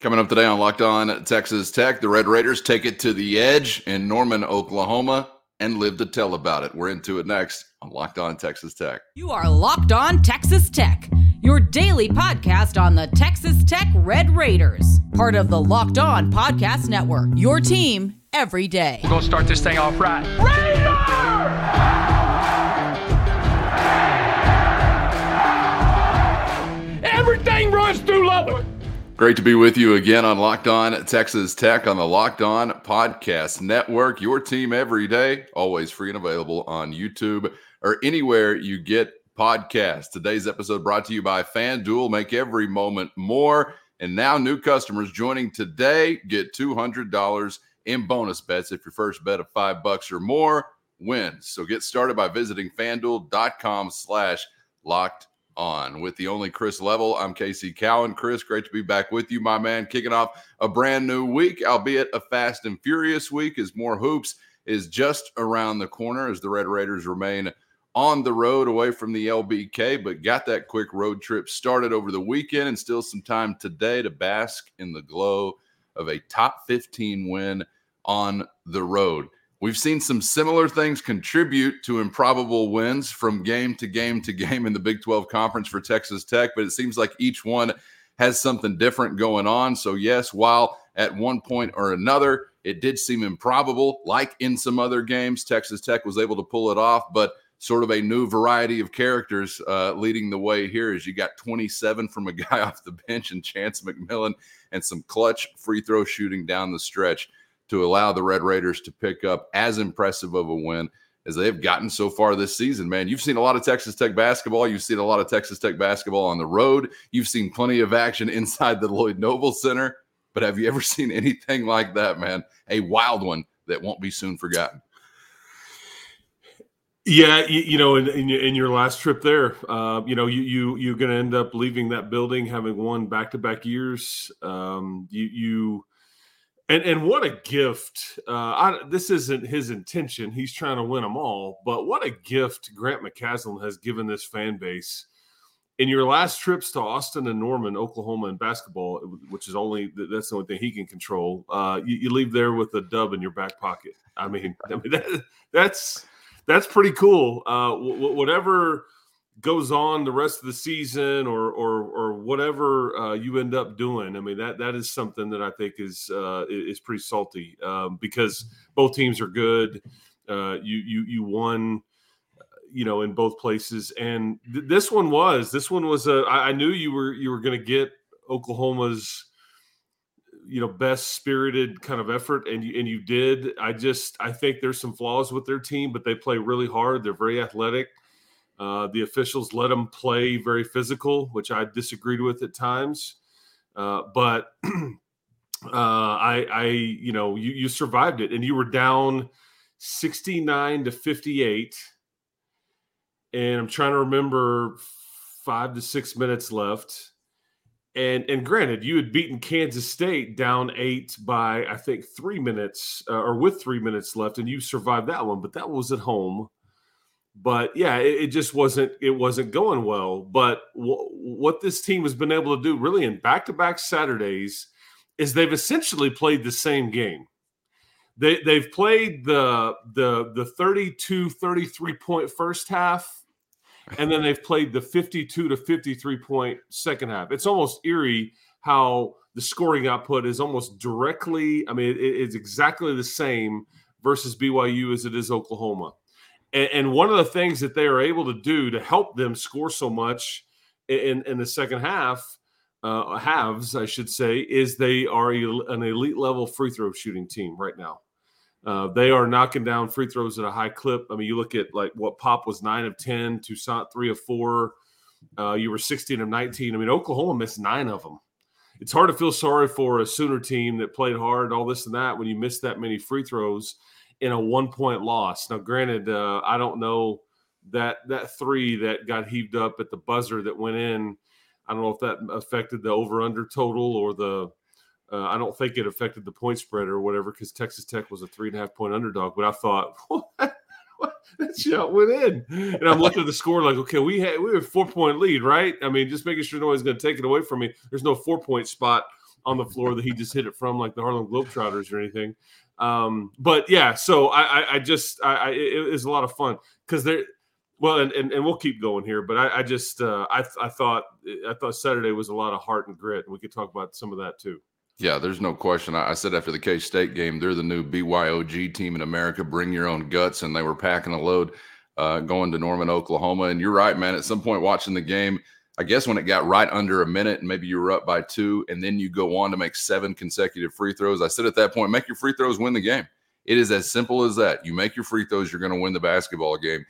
Coming up today on Locked On Texas Tech, the Red Raiders take it to the edge in Norman, Oklahoma, and live to tell about it. We're into it next on Locked On Texas Tech. You are Locked On Texas Tech, your daily podcast on the Texas Tech Red Raiders, part of the Locked On Podcast Network. Your team every day. We're going to start this thing off right. Raider! Everything runs through Lubbock. Great to be with you again on Locked On Texas Tech on the Locked On Podcast Network. Your team every day, always free and available on YouTube or anywhere you get podcasts. Today's episode brought to you by FanDuel. Make every moment more. And now, new customers joining today get $200 in bonus bets if your first bet of five bucks or more wins. So get started by visiting fanduel.com slash locked on with the only Chris Level. I'm Casey Cowan. Chris, great to be back with you, my man. Kicking off a brand new week, albeit a fast and furious week, as more hoops is just around the corner as the Red Raiders remain on the road away from the LBK, but got that quick road trip started over the weekend and still some time today to bask in the glow of a top 15 win on the road. We've seen some similar things contribute to improbable wins from game to game to game in the Big 12 conference for Texas Tech, but it seems like each one has something different going on. So, yes, while at one point or another it did seem improbable, like in some other games, Texas Tech was able to pull it off, but sort of a new variety of characters uh, leading the way here is you got 27 from a guy off the bench and Chance McMillan and some clutch free throw shooting down the stretch to allow the Red Raiders to pick up as impressive of a win as they've gotten so far this season. Man, you've seen a lot of Texas Tech basketball. You've seen a lot of Texas Tech basketball on the road. You've seen plenty of action inside the Lloyd Noble Center. But have you ever seen anything like that, man? A wild one that won't be soon forgotten. Yeah, you, you know, in, in, in, your last trip there, uh, you know, you you you're going to end up leaving that building having won back to back years. Um, you you and and what a gift! Uh, I, this isn't his intention; he's trying to win them all. But what a gift Grant McCasland has given this fan base. In your last trips to Austin and Norman, Oklahoma, in basketball, which is only that's the only thing he can control, uh, you, you, leave there with a dub in your back pocket. I mean, I mean that, that's that's pretty cool. Uh, whatever goes on the rest of the season or or or whatever uh, you end up doing. I mean that that is something that I think is uh, is pretty salty um, because both teams are good. Uh, you you you won, you know, in both places, and th- this one was this one was a. I, I knew you were you were going to get Oklahoma's you know best spirited kind of effort and you and you did i just i think there's some flaws with their team but they play really hard they're very athletic uh, the officials let them play very physical, which I disagreed with at times. Uh, but uh, I, I, you know, you, you survived it, and you were down sixty-nine to fifty-eight. And I'm trying to remember five to six minutes left. And and granted, you had beaten Kansas State down eight by I think three minutes, uh, or with three minutes left, and you survived that one. But that was at home but yeah, it, it, just wasn't it wasn't going well. But w- what this team has been able to do really in back to back Saturdays is they've essentially played the same game. They they've played the the the 32 33 point first half and then they've played the 52 to 53 point second half. It's almost eerie how the scoring output is almost directly, I mean, it, it's exactly the same versus BYU as it is Oklahoma. And, and, one of the things that they are able to do to help them score so much in, in the second half, uh, halves, I should say, is they are an elite level free throw shooting team right now. Uh, they are knocking down free throws at a high clip. I mean, you look at like what Pop was nine of 10, Toussaint three of four. Uh, you were 16 of 19. I mean, Oklahoma missed nine of them. It's hard to feel sorry for a Sooner team that played hard, all this and that, when you miss that many free throws in a one point loss. Now, granted, uh, I don't know that that three that got heaved up at the buzzer that went in. I don't know if that affected the over under total or the. Uh, I don't think it affected the point spread or whatever because Texas Tech was a three and a half point underdog. But I thought, what? that shot went in, and I'm looking at the score like, okay, we had we have four point lead, right? I mean, just making sure nobody's going to take it away from me. There's no four point spot on the floor that he just hit it from, like the Harlem Globetrotters or anything. Um, but yeah, so I, I, I just, I, I, it was a lot of fun because there, well, and, and, and we'll keep going here, but I, I just, uh, I, I thought, I thought Saturday was a lot of heart and grit, and we could talk about some of that too. Yeah, there's no question. I, I said after the K State game, they're the new BYOG team in America. Bring your own guts, and they were packing a load uh, going to Norman, Oklahoma. And you're right, man. At some point, watching the game, I guess when it got right under a minute, and maybe you were up by two, and then you go on to make seven consecutive free throws. I said at that point, make your free throws, win the game. It is as simple as that. You make your free throws, you're going to win the basketball game.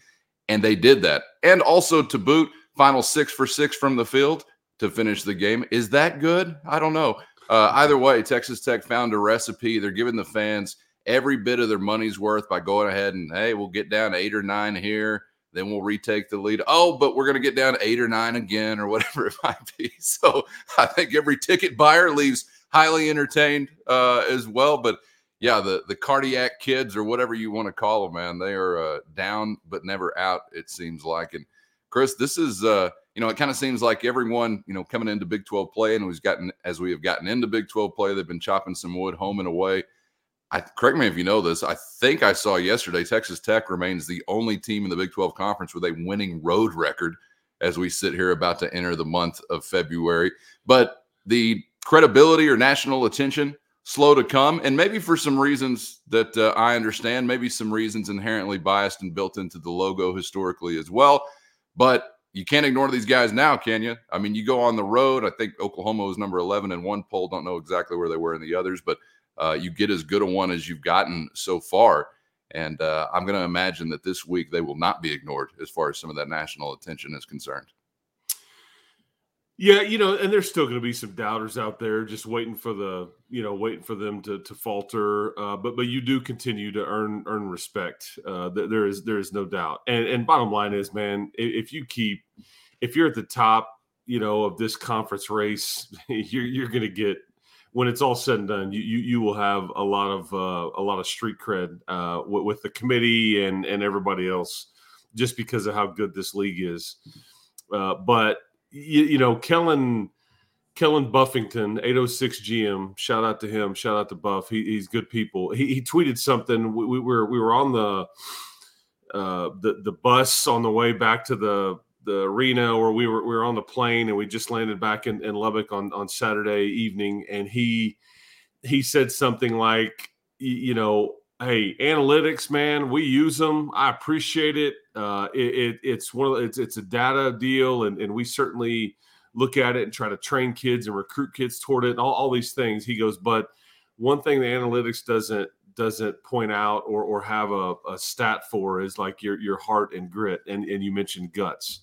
And they did that. And also to boot, final six for six from the field to finish the game. Is that good? I don't know. Uh, either way, Texas Tech found a recipe. They're giving the fans every bit of their money's worth by going ahead and, hey, we'll get down to eight or nine here. Then we'll retake the lead. Oh, but we're going to get down to eight or nine again, or whatever it might be. So I think every ticket buyer leaves highly entertained uh, as well. But yeah, the the cardiac kids or whatever you want to call them, man, they are uh, down but never out. It seems like. And Chris, this is uh, you know, it kind of seems like everyone, you know, coming into Big 12 play and we've gotten as we have gotten into Big 12 play, they've been chopping some wood home and away. I correct me if you know this. I think I saw yesterday Texas Tech remains the only team in the Big 12 conference with a winning road record as we sit here about to enter the month of February. But the credibility or national attention slow to come, and maybe for some reasons that uh, I understand, maybe some reasons inherently biased and built into the logo historically as well. But you can't ignore these guys now, can you? I mean, you go on the road. I think Oklahoma was number 11 in one poll. Don't know exactly where they were in the others, but uh, you get as good a one as you've gotten so far. And uh, I'm going to imagine that this week they will not be ignored as far as some of that national attention is concerned. Yeah, you know, and there's still going to be some doubters out there, just waiting for the, you know, waiting for them to to falter. Uh, but but you do continue to earn earn respect. Uh, there is there is no doubt. And and bottom line is, man, if you keep, if you're at the top, you know, of this conference race, you're you're going to get when it's all said and done, you you, you will have a lot of uh, a lot of street cred uh, with, with the committee and and everybody else, just because of how good this league is. Uh, but you, you know, Kellen Kellen Buffington, 806 GM. Shout out to him. Shout out to Buff. He, he's good people. He, he tweeted something. We, we, were we were on the uh, the the bus on the way back to the the arena, or we were we were on the plane, and we just landed back in, in Lubbock on on Saturday evening. And he he said something like, you know, hey, analytics, man, we use them. I appreciate it. Uh, it, it, it's one of it's it's a data deal, and and we certainly look at it and try to train kids and recruit kids toward it, and all, all these things. He goes, but one thing the analytics doesn't doesn't point out or or have a, a stat for is like your your heart and grit, and and you mentioned guts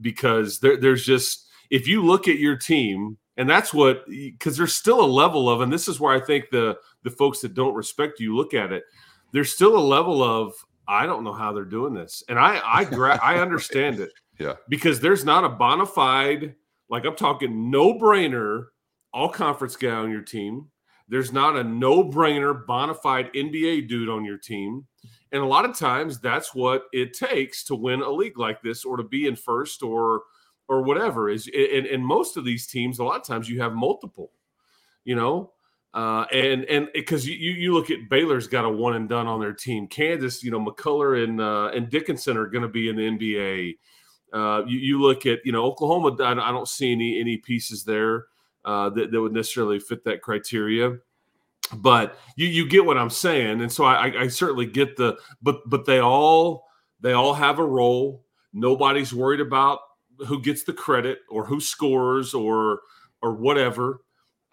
because there, there's just if you look at your team and that's what because there's still a level of and this is where i think the the folks that don't respect you look at it there's still a level of i don't know how they're doing this. And i i gra- i understand it. Yeah. Because there's not a bona fide like i'm talking no brainer all conference guy on your team. There's not a no brainer bona fide nba dude on your team and a lot of times that's what it takes to win a league like this or to be in first or or whatever is in, in most of these teams a lot of times you have multiple you know uh, and and because you you look at Baylor's got a one and done on their team. Kansas, you know, McCullar and uh, and Dickinson are going to be in the NBA. Uh, you, you, look at you know Oklahoma. I, I don't see any any pieces there uh, that, that would necessarily fit that criteria. But you you get what I'm saying, and so I, I certainly get the. But but they all they all have a role. Nobody's worried about who gets the credit or who scores or or whatever.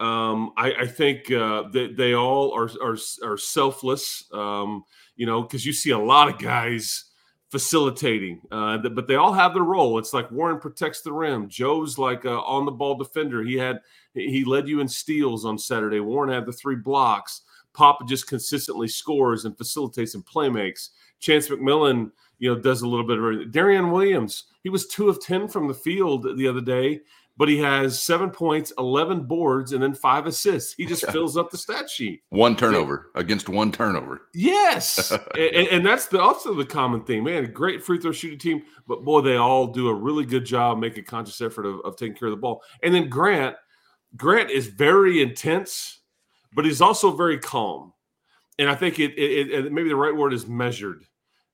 Um, I, I, think uh, that they all are are, are selfless. Um, you know, because you see a lot of guys facilitating, uh, but they all have their role. It's like Warren protects the rim. Joe's like on the ball defender. He had he led you in steals on Saturday. Warren had the three blocks. Papa just consistently scores and facilitates and play makes. Chance McMillan you know, does a little bit of Darrion Williams. He was two of 10 from the field the other day, but he has seven points, 11 boards, and then five assists. He just fills up the stat sheet. One turnover against one turnover. Yes. and, and, that's the, also the common thing, man. Great free throw shooting team, but boy, they all do a really good job, make a conscious effort of, of taking care of the ball. And then Grant, Grant is very intense, but he's also very calm, and I think it, it, it maybe the right word is measured.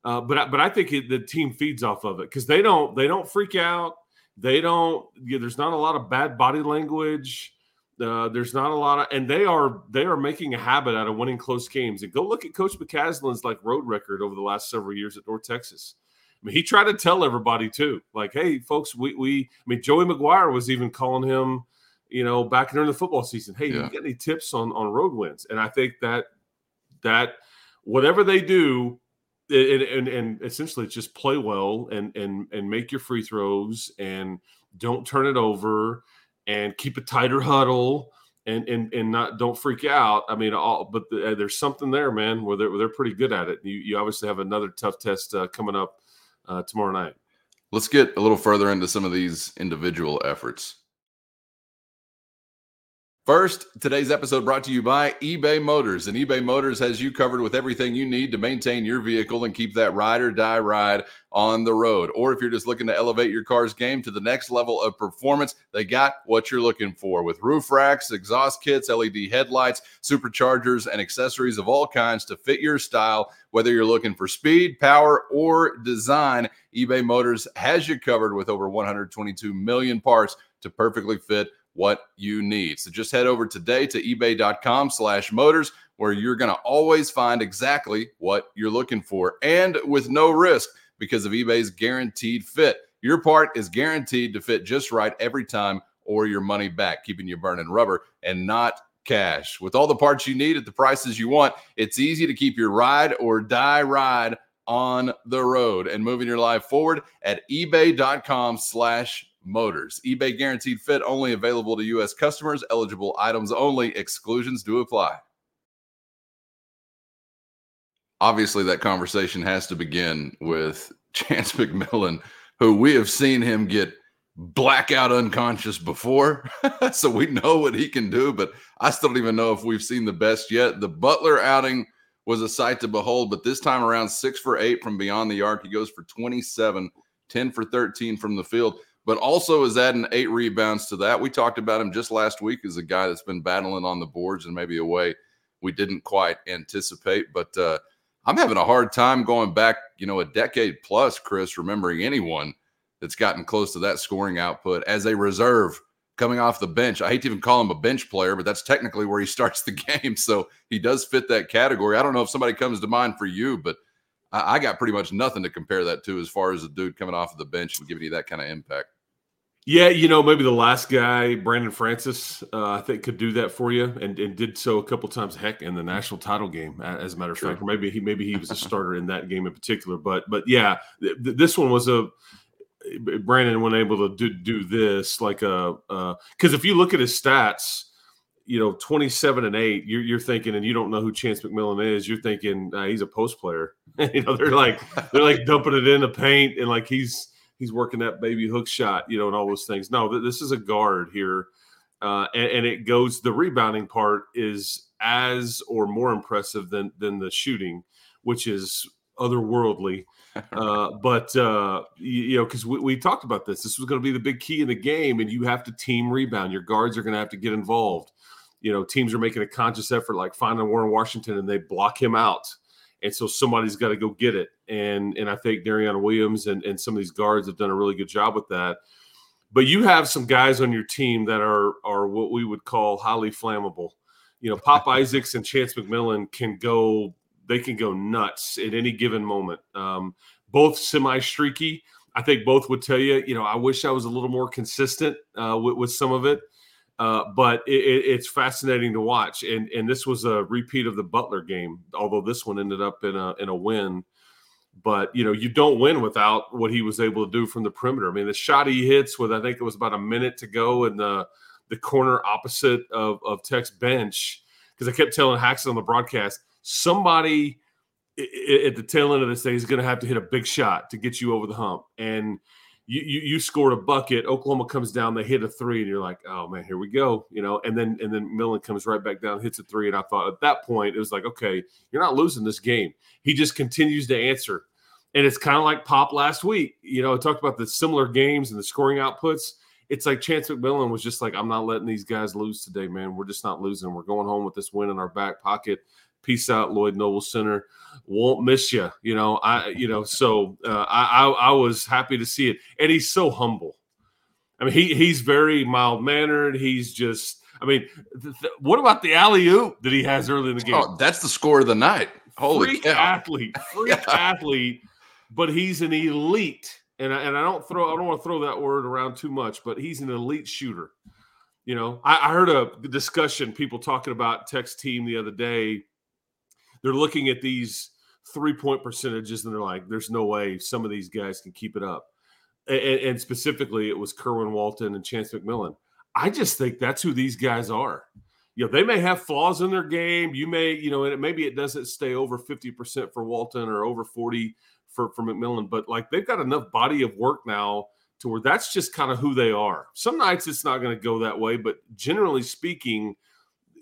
Uh, but but I think it, the team feeds off of it because they don't they don't freak out. They don't. Yeah, there's not a lot of bad body language. Uh, there's not a lot of, and they are they are making a habit out of winning close games. And go look at Coach McCasland's like road record over the last several years at North Texas. I mean, he tried to tell everybody too, like, hey, folks, we we. I mean, Joey McGuire was even calling him, you know, back during the football season. Hey, yeah. you get any tips on on road wins? And I think that that whatever they do, and, and, and essentially just play well and and and make your free throws and don't turn it over and keep a tighter huddle and and and not don't freak out. I mean, all but the, uh, there's something there, man, where they're, where they're pretty good at it. You you obviously have another tough test uh, coming up uh, tomorrow night. Let's get a little further into some of these individual efforts. First, today's episode brought to you by eBay Motors. And eBay Motors has you covered with everything you need to maintain your vehicle and keep that ride or die ride on the road. Or if you're just looking to elevate your car's game to the next level of performance, they got what you're looking for with roof racks, exhaust kits, LED headlights, superchargers, and accessories of all kinds to fit your style. Whether you're looking for speed, power, or design, eBay Motors has you covered with over 122 million parts to perfectly fit what you need. So just head over today to ebay.com slash motors where you're going to always find exactly what you're looking for and with no risk because of eBay's guaranteed fit. Your part is guaranteed to fit just right every time or your money back, keeping you burning rubber and not cash. With all the parts you need at the prices you want, it's easy to keep your ride or die ride on the road and moving your life forward at ebay.com slash Motors. eBay guaranteed fit only available to U.S. customers. Eligible items only. Exclusions do apply. Obviously, that conversation has to begin with Chance McMillan, who we have seen him get blackout unconscious before. so we know what he can do, but I still don't even know if we've seen the best yet. The Butler outing was a sight to behold, but this time around, six for eight from beyond the arc. He goes for 27, 10 for 13 from the field but also is adding eight rebounds to that. We talked about him just last week as a guy that's been battling on the boards and maybe a way we didn't quite anticipate. But uh, I'm having a hard time going back, you know, a decade plus, Chris, remembering anyone that's gotten close to that scoring output as a reserve coming off the bench. I hate to even call him a bench player, but that's technically where he starts the game. So he does fit that category. I don't know if somebody comes to mind for you, but I, got pretty much nothing to compare that to as far as a dude coming off of the bench and giving you that kind of impact. Yeah, you know, maybe the last guy, Brandone Francis, uh, I think could do that for you, and, and did so a couple times. Heck, in the national title game, as a matter of fact, or maybe he maybe he was a starter in that game in particular. But but yeah, th- this one was a Brandon wasn't able to do do this like a because if you look at his stats, you know, twenty seven and eight, you're, you're thinking, and you don't know who Chance McMillan is, you're thinking uh, he's a post player. you know, they're like they're like dumping it in the paint, and like he's he's working that baby hook shot, you know, and all those things. No, this is a guard here. Uh, and, and, it goes the rebounding part is as or more impressive than than the shooting, which is otherworldly. Uh, but uh, you, you, know, because we, we, talked about this, this was going to be the big key in the game, and you have to team rebound. Your guards are going to have to get involved. You know, teams are making a conscious effort, like finding Warren Washington, and they block him out and so somebody's got to go get it. And and I think Darrion Williams and, and some of these guards have done a really good job with that. But you have some guys on your team that are are what we would call highly flammable. You know, Pop Isaacs and Chance McMillan can go. They can go nuts at any given moment. Um, both semi streaky. I think both would tell you. You know, I wish I was a little more consistent uh, with, with some of it. Uh, but it, it, it's fascinating to watch, and and this was a repeat of the Butler game, although this one ended up in a in a win. But you know, you don't win without what he was able to do from the perimeter. I mean, the shot he hits with I think it was about a minute to go in the the corner opposite of of Tech's bench, because I kept telling Haxton on the broadcast, somebody at the tail end of this day is going to have to hit a big shot to get you over the hump, and you, you, you scored a bucket. Oklahoma comes down, they hit a three, and you're like, oh man, here we go, you know. And then and then Millen comes right back down, hits a three, and I thought at that point it was like, okay, you're not losing this game. He just continues to answer, and it's kind of like Pop last week. You know, I talked about the similar games and the scoring outputs. it's like Chance McMillan was just like, I'm not letting these guys lose today, man. We're just not losing. We're going home with this win in our back pocket. Peace out, Lloyd Noble Center. Won't miss you. You know, I you know, so uh, I, I I was happy to see it, and he's so humble. I mean, he he's very mild mannered. He's just. I mean, th- th- what about the alley oop that he has early in the game? Oh, that's the score of the night. Holy freak cow. athlete, freak athlete, but he's an elite. And I, and I don't throw I don't want to throw that word around too much, but he's an elite shooter. You know, I, I heard a discussion people talking about Tech's team the other day. They're looking at these three point percentages and they're like, "There's no way some of these guys can keep it up." And, and specifically, it was Kerwin Walton and Chance McMillan. I just think that's who these guys are you know, they may have flaws in their game. You may, you know, and it, maybe it doesn't stay over 50% for Walton or over 40 for, for McMillan, but like they've got enough body of work now to where that's just kind of who they are. Some nights it's not going to go that way, but generally speaking,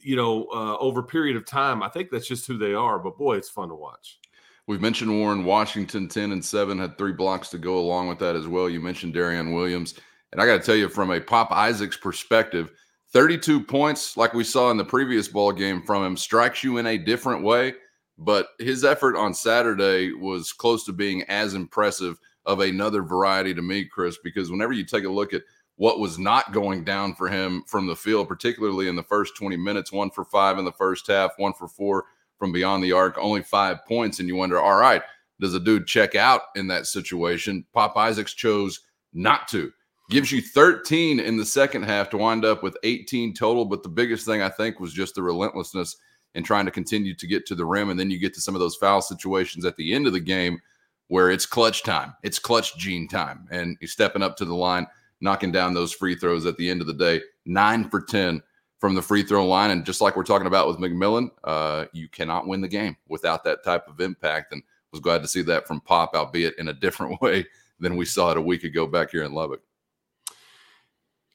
you know, uh, over a period of time, I think that's just who they are. But boy, it's fun to watch. We've mentioned Warren Washington, 10 and 7, had three blocks to go along with that as well. You mentioned Darrion Williams. And I got to tell you, from a Pop Isaacs perspective, 32 points, like we saw in the previous ball game from him, strikes you in a different way. But his effort on Saturday was close to being as impressive of another variety to me, Chris, because whenever you take a look at what was not going down for him from the field, particularly in the first 20 minutes, one for five in the first half, one for four from beyond the arc, only five points. And you wonder, all right, does a dude check out in that situation? Pop Isaacs chose not to gives you 13 in the second half to wind up with 18 total. But the biggest thing I think was just the relentlessness in trying to continue to get to the rim. And then you get to some of those foul situations at the end of the game where it's clutch time, it's clutch gene time. And he's stepping up to the line, knocking down those free throws at the end of the day, nine for 10 from the free throw line. And just like we're talking about with McMillan, uh, you cannot win the game without that type of impact. And was glad to see that from Pop, albeit in a different way than we saw it a week ago back here in Lubbock.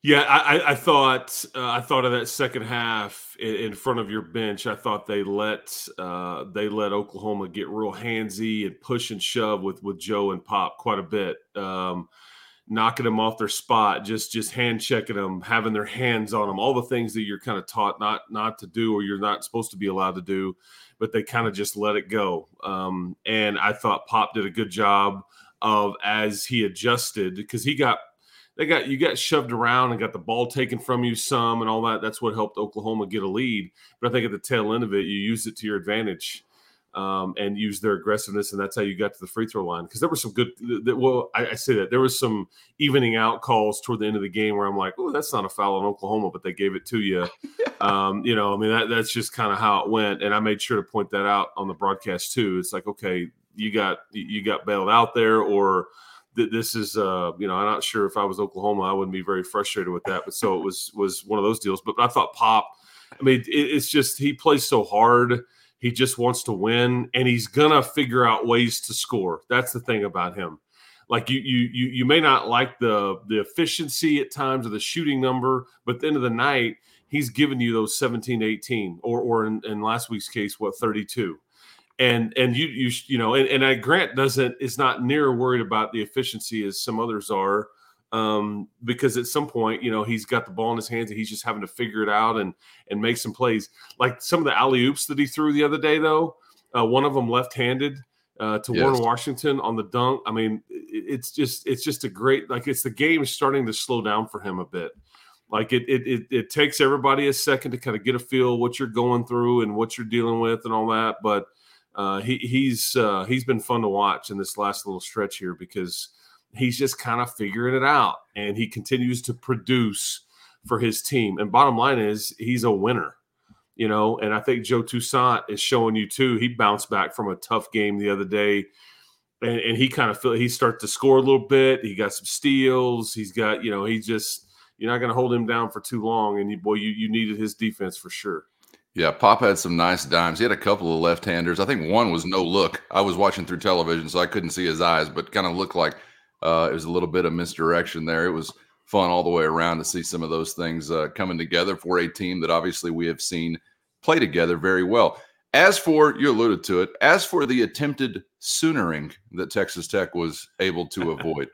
Yeah, I, I thought uh, I thought of that second half in, in, front of your bench. I thought they let uh, they let Oklahoma get real handsy and push and shove with with Joe and Pop quite a bit, um, knocking them off their spot, just just hand checking them, having their hands on them, all the things that you're kind of taught not not to do or you're not supposed to be allowed to do, but they kind of just let it go. Um, and I thought Pop did a good job of as he adjusted because he got they got you got shoved around and got the ball taken from you some and all that. That's what helped Oklahoma get a lead. But I think at the tail end of it, you use it to your advantage um, and use their aggressiveness, and that's how you got to the free throw line. Because there were some good. Well, I, I, say that there was some evening out calls toward the end of the game where I'm like, oh, that's not a foul in Oklahoma, but they gave it to you. um, you know, I mean that that's just kind of how it went, and I made sure to point that out on the broadcast too. It's like, okay, you got you got bailed out there, or that this is uh you know i'm not sure if i was oklahoma i wouldn't be very frustrated with that but so it was was one of those deals but i thought pop i mean it, it's just he plays so hard he just wants to win and he's gonna figure out ways to score. That's the thing about him. Like you you you, you may not like the the efficiency at times or the shooting number but at the end of the night he's giving you those 17 18 or or in, in last week's case what 32 and and you you you know and, and I, grant doesn't is not near worried about the efficiency as some others are um, because at some point you know he's got the ball in his hands and he's just having to figure it out and and make some plays. Like some of the alley oops that he threw the other day though uh, one of them left handed uh, to yes. Warren Washington on the dunk. I mean it's just it's just a great like it's the game is starting to slow down for him a bit. Like it, it, it, it takes everybody a second to kind of get a feel what you're going through and what you're dealing with and all that but uh, he, he's uh, he's been fun to watch in this last little stretch here because he's just kind of figuring it out and he continues to produce for his team. And bottom line is he's a winner, you know. And I think Joe Toussaint is showing you too. He bounced back from a tough game the other day. And, and he kind of feel he started to score a little bit. He got some steals. He's got, you know, he just you're not going to hold him down for too long. And boy, you you needed his defense for sure. Yeah, Pop had some nice dimes. He had a couple of left handers. I think one was no look. I was watching through television, so I couldn't see his eyes, but kind of looked like uh, it was a little bit of misdirection there. It was fun all the way around to see some of those things uh, coming together for a team that obviously we have seen play together very well. As for, you alluded to it, as for the attempted soonering that Texas Tech was able to avoid,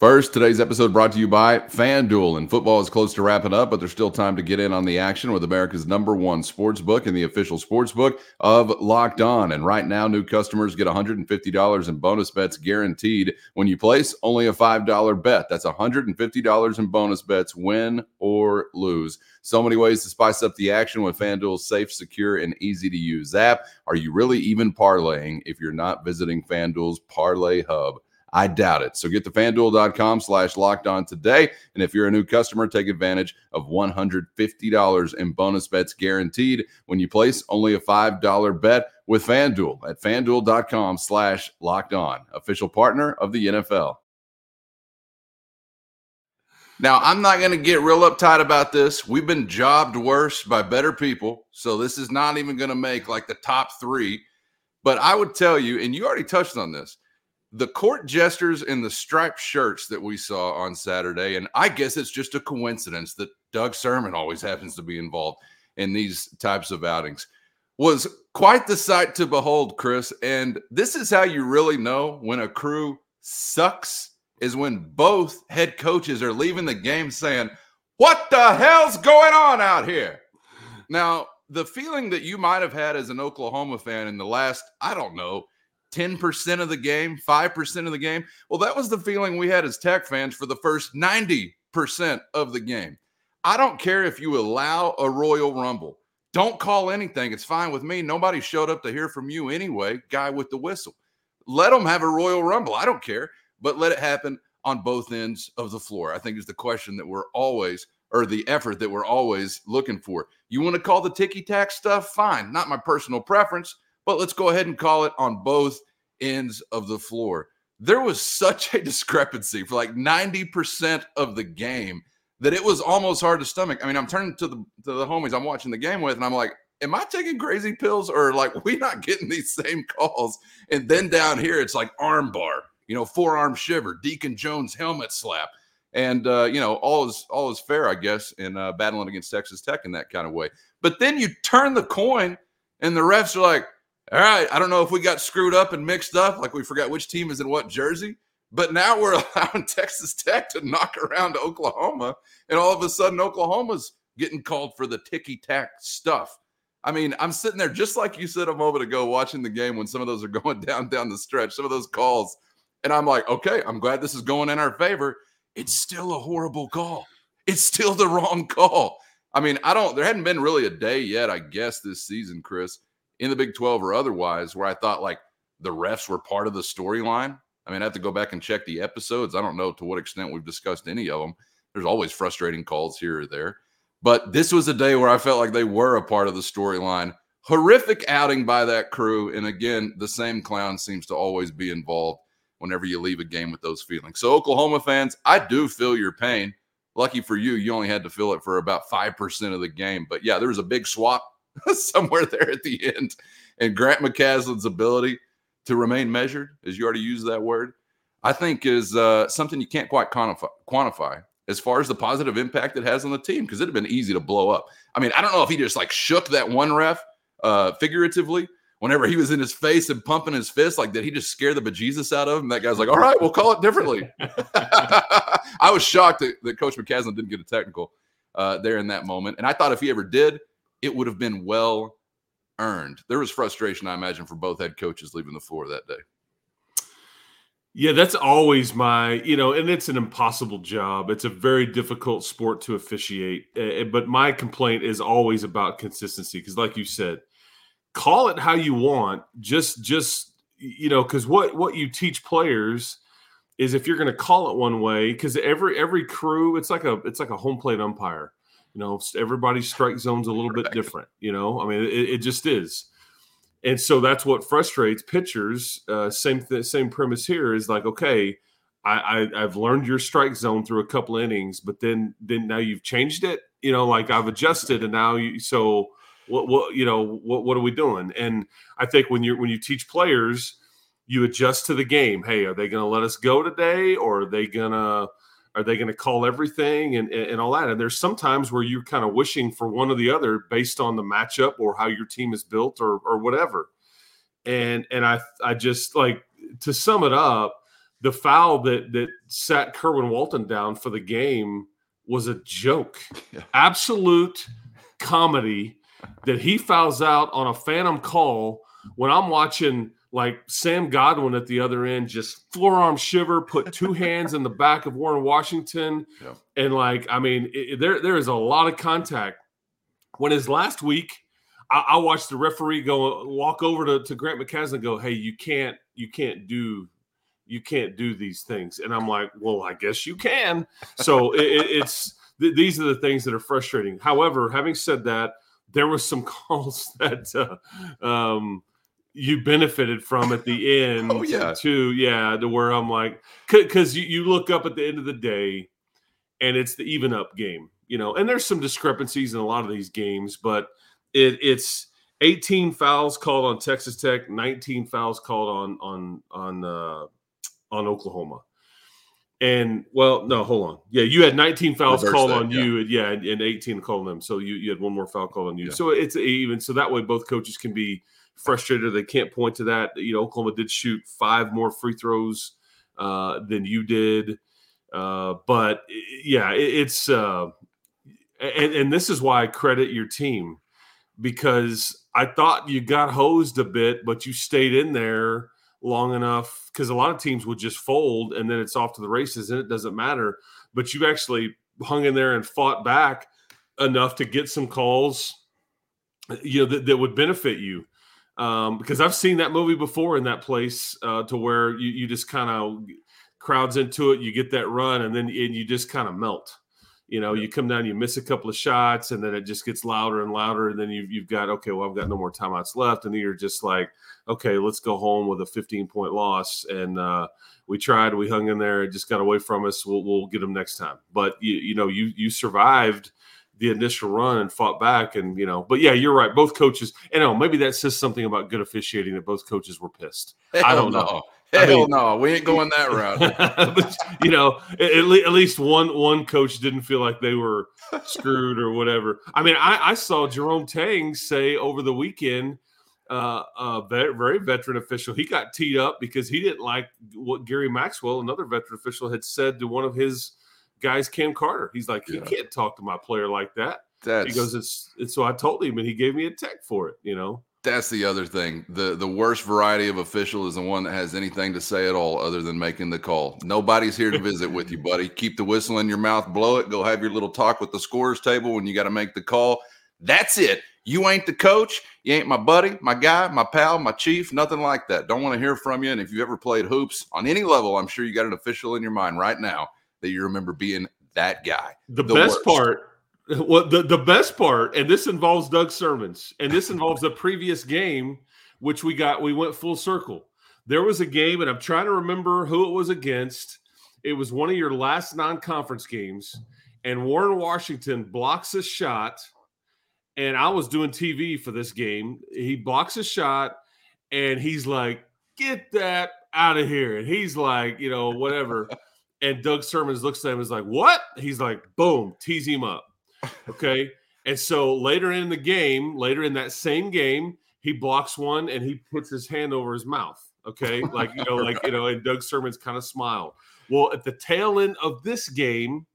First, today's episode brought to you by FanDuel. And football is close to wrapping up, but there's still time to get in on the action with America's number one sports book and the official sports book of Locked On. And right now, new customers get $150 in bonus bets guaranteed when you place only a $5 bet. That's $150 in bonus bets, win or lose. So many ways to spice up the action with FanDuel's safe, secure, and easy to use app. Are you really even parlaying if you're not visiting FanDuel's Parlay Hub? I doubt it. So get to fanduel.com slash locked on today. And if you're a new customer, take advantage of $150 in bonus bets guaranteed when you place only a $5 bet with FanDuel at fanduel.com slash locked on, official partner of the NFL. Now, I'm not going to get real uptight about this. We've been jobbed worse by better people. So this is not even going to make like the top three. But I would tell you, and you already touched on this, the court jesters in the striped shirts that we saw on Saturday, and I guess it's just a coincidence that Doug Sermon always happens to be involved in these types of outings, was quite the sight to behold, Chris. And this is how you really know when a crew sucks is when both head coaches are leaving the game saying, What the hell's going on out here? Now, the feeling that you might have had as an Oklahoma fan in the last, I don't know, 10% of the game, 5% of the game. Well, that was the feeling we had as Tech fans for the first 90% of the game. I don't care if you allow a Royal Rumble. Don't call anything. It's fine with me. Nobody showed up to hear from you anyway, guy with the whistle. Let them have a Royal Rumble. I don't care, but let it happen on both ends of the floor. I think is the question that we're always, or the effort that we're always looking for. You want to call the ticky tack stuff? Fine. Not my personal preference but let's go ahead and call it on both ends of the floor. There was such a discrepancy for like 90% of the game that it was almost hard to stomach. I mean, I'm turning to the to the homies I'm watching the game with, and I'm like, am I taking crazy pills or like we not getting these same calls? And then down here, it's like armbar, you know, forearm shiver, Deacon Jones helmet slap. And uh, you know, all is all is fair, I guess, in uh, battling against Texas Tech in that kind of way. But then you turn the coin, and the refs are like, all right, I don't know if we got screwed up and mixed up, like we forgot which team is in what jersey, but now we're allowing Texas Tech to knock around Oklahoma, and all of a sudden Oklahoma's getting called for the ticky tack stuff. I mean, I'm sitting there just like you said a moment ago, watching the game when some of those are going down down the stretch, some of those calls, and I'm like, okay, I'm glad this is going in our favor. It's still a horrible call. It's still the wrong call. I mean, I don't. There hadn't been really a day yet, I guess, this season, Chris, in the Big 12 or otherwise where I thought like the refs were part of the storyline. I mean, I have to go back and check the episodes. I don't know to what extent we've discussed any of them. There's always frustrating calls here or there. But this was a day where I felt like they were a part of the storyline. Horrific outing by that crew. And again, the same clown seems to always be involved whenever you leave a game with those feelings. So, Oklahoma fans, I do feel your pain. Lucky for you, you only had to feel it for about 5% of the game. But yeah, there was a big swap somewhere there at the end. And Grant McCasland's ability to remain measured, as you already used that word, I think is uh, something you can't quite quantify, quantify as far as the positive impact it has on the team because it'd have been easy to blow up. I mean, I don't know if he just like shook that one ref uh, figuratively whenever he was in his face and pumping his fist. Like, did he just scare the bejesus out of him? That guy's like, all right, we'll call it differently. I was shocked that, that Coach McCaslin didn't get a technical uh, there in that moment. And I thought if he ever did, it would have been well earned. There was frustration, I imagine, for both head coaches leaving the floor that day. Yeah, that's always my, you know, and it's an impossible job. It's a very difficult sport to officiate. But my complaint is always about consistency because, like you said, call it how you want. Just, just you know, because what what you teach players is if you're going to call it one way, because every every crew, it's like a it's like a home plate umpire you know, everybody's strike zone's a little bit different. You know, I mean, it, it just is. And so that's what frustrates pitchers. Uh, same th- same premise here is like, okay, I, I have learned your strike zone through a couple innings, but then then now you've changed it. You know, like I've adjusted, and now you so what what you know what what are we doing? And I think when you when you teach players, you adjust to the game. Hey, are they going to let us go today, or are they going to are they going to call everything and, and all that? And there's sometimes where you're kind of wishing for one or the other based on the matchup or how your team is built or or whatever. And and I I just like to sum it up, the foul that that sat Kerwin Walton down for the game was a joke, yeah. absolute comedy that he fouls out on a phantom call when I'm watching like Sam Godwin at the other end just forearm shiver, put two hands in the back of Warren Washington, yeah. and like I mean, it, there there is a lot of contact. When his last week, I, I watched the referee go walk over to, to Grant McCasland and go, "Hey, you can't you can't do you can't do these things," and I'm like, "Well, I guess you can." So it, it's th- these are the things that are frustrating. However, having said that, there was some calls that. Uh, um, you benefited from at the end. oh yeah, too. Yeah, to where I'm like, because you, you look up at the end of the day, and it's the even up game, you know. And there's some discrepancies in a lot of these games, but it, it's 18 fouls called on Texas Tech, 19 fouls called on on on uh, on Oklahoma. And well, no, hold on. Yeah, you had 19 fouls Reverse called that, on yeah. you, and, yeah, and, and 18 called on them. So you, you had one more foul called on you. Yeah. So it's even. So that way, both coaches can be frustrated. They can't point to that. You know, Oklahoma did shoot five more free throws uh, than you did. Uh, but yeah, it, it's uh, and and this is why I credit your team because I thought you got hosed a bit, but you stayed in there long enough because a lot of teams would just fold and then it's off to the races and it doesn't matter. But you actually hung in there and fought back enough to get some calls, you know, that, that would benefit you um, because I've seen that movie before in that place uh, to where you, you just kind of crowds into it, you get that run, and then and you just kind of melt. You know, you come down, you miss a couple of shots, and then it just gets louder and louder, and then you've, you've got okay, well, I've got no more timeouts left, and then you're just like, okay, let's go home with a 15 point loss, and uh, we tried, we hung in there, it just got away from us. We'll, we'll get them next time, but you you know, you you survived the initial run and fought back and you know but yeah you're right both coaches and know maybe that says something about good officiating that both coaches were pissed Hell i don't no. know Hell I mean, no, we ain't going that route. you know, at, at, least one one coach didn't feel like they were screwed or whatever. I mean, I, I saw Jerome Tang say over the weekend, uh, a very, very veteran official, he got teed up because he didn't like what Gary Maxwell, another veteran official, had said to one of his guy's Cam Carter. He's like, yeah. he can't talk to my player like that. That's, he goes, it's, it's so I told him, and he gave me a tech for it. You know, that's the other thing. the The worst variety of official is the one that has anything to say at all other than making the call. Nobody's here to visit with you, buddy. Keep the whistle in your mouth, blow it, go have your little talk with the scores table when you got to make the call. That's it. You ain't the coach. You ain't my buddy, my guy, my pal, my chief, nothing like that. Don't want to hear from you. And if you ever played hoops on any level, I'm sure you got an official in your mind right now that you remember being that guy. The, the best worst. part, well, the, the best part, and this involves Doug Sirmons, and this involves the previous game, which we got, we went full circle. There was a game, and I'm trying to remember who it was against. It was one of your last non conference games, and Warren Washington blocks a shot. And I was doing TV for this game. He blocks a shot, and he's like, Get that out of here. And he's like, you know, whatever. And Doug Sirmons looks at him and is like, What? He's like, Boom, tease him up. Okay. and so later in the game, later in that same game, he blocks one and he puts his hand over his mouth. Okay. Like, you know, like, you know, and Doug Sirmons kind of smiled. Well, at the tail end of this game,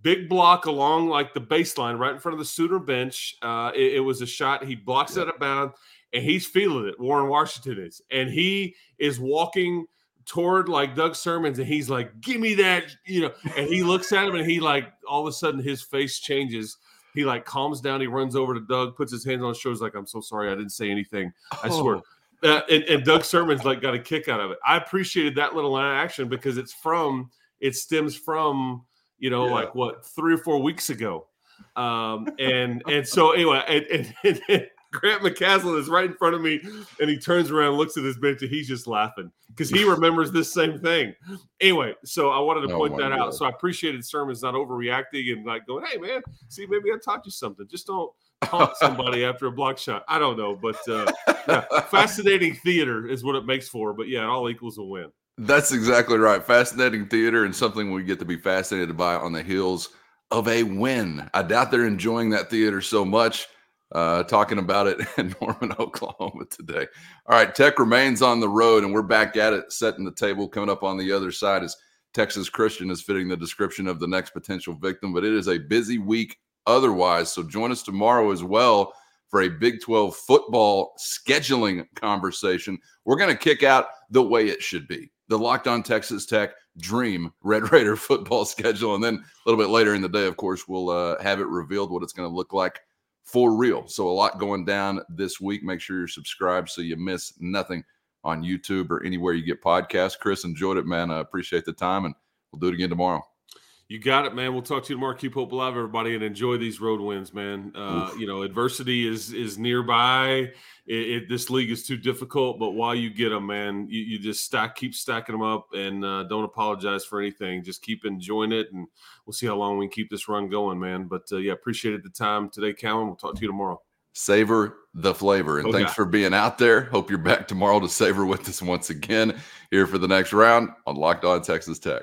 big block along like the baseline right in front of the Sooner bench. Uh, it, it was a shot. He blocks yeah. it up bound and he's feeling it. Warren Washington is. And he is walking – toward like Doug Sirmons and he's like, "Give me that," you know. And he looks at him, and he like all of a sudden his face changes. He like calms down. He runs over to Doug, puts his hands on his shoulders, like, "I'm so sorry, I didn't say anything. I oh. swear." Uh, and, and Doug Sirmons like got a kick out of it. I appreciated that little action because it's from it stems from you know yeah. like what three or four weeks ago, um, and and so anyway, and, and, and Grant McCasland is right in front of me, and he turns around, looks at his bench, and he's just laughing because he remembers this same thing. Anyway, so I wanted to oh point that God. out. So I appreciated Sirmons not overreacting and like going, "Hey, man, see, maybe I taught you something. Just don't taunt somebody after a block shot." I don't know, but uh, yeah, fascinating theater is what it makes for. But yeah, it all equals a win. That's exactly right. Fascinating theater and something we get to be fascinated by on the heels of a win. I doubt they're enjoying that theater so much uh, talking about it in Norman, Oklahoma today. All right, Tech remains on the road, and we're back at it, setting the table. Coming up on the other side is Texas Christian is fitting the description of the next potential victim, but it is a busy week otherwise. So join us tomorrow as well for a Big 12 football scheduling conversation. We're going to kick out the way it should be the Locked On Texas Tech Dream Red Raider football schedule. And then a little bit later in the day, of course, we'll uh, have it revealed what it's going to look like for real. So, a lot going down this week. Make sure you're subscribed so you miss nothing on YouTube or anywhere you get podcasts. Chris, enjoyed it, man. I appreciate the time, and we'll do it again tomorrow. You got it, man. We'll talk to you tomorrow. Keep hope alive, everybody, and enjoy these road wins, man. Uh, you know, adversity is is nearby. It, it, this league is too difficult, but while you get them, man, you, you just stack, keep stacking them up, and uh, don't apologize for anything. Just keep enjoying it, and we'll see how long we can keep this run going, man. But uh, yeah, appreciated the time today, Calvin. We'll talk to you tomorrow. Savor the flavor, and thanks for being out there. Hope you're back tomorrow to savor with us once again here for the next round on Locked On Texas Tech.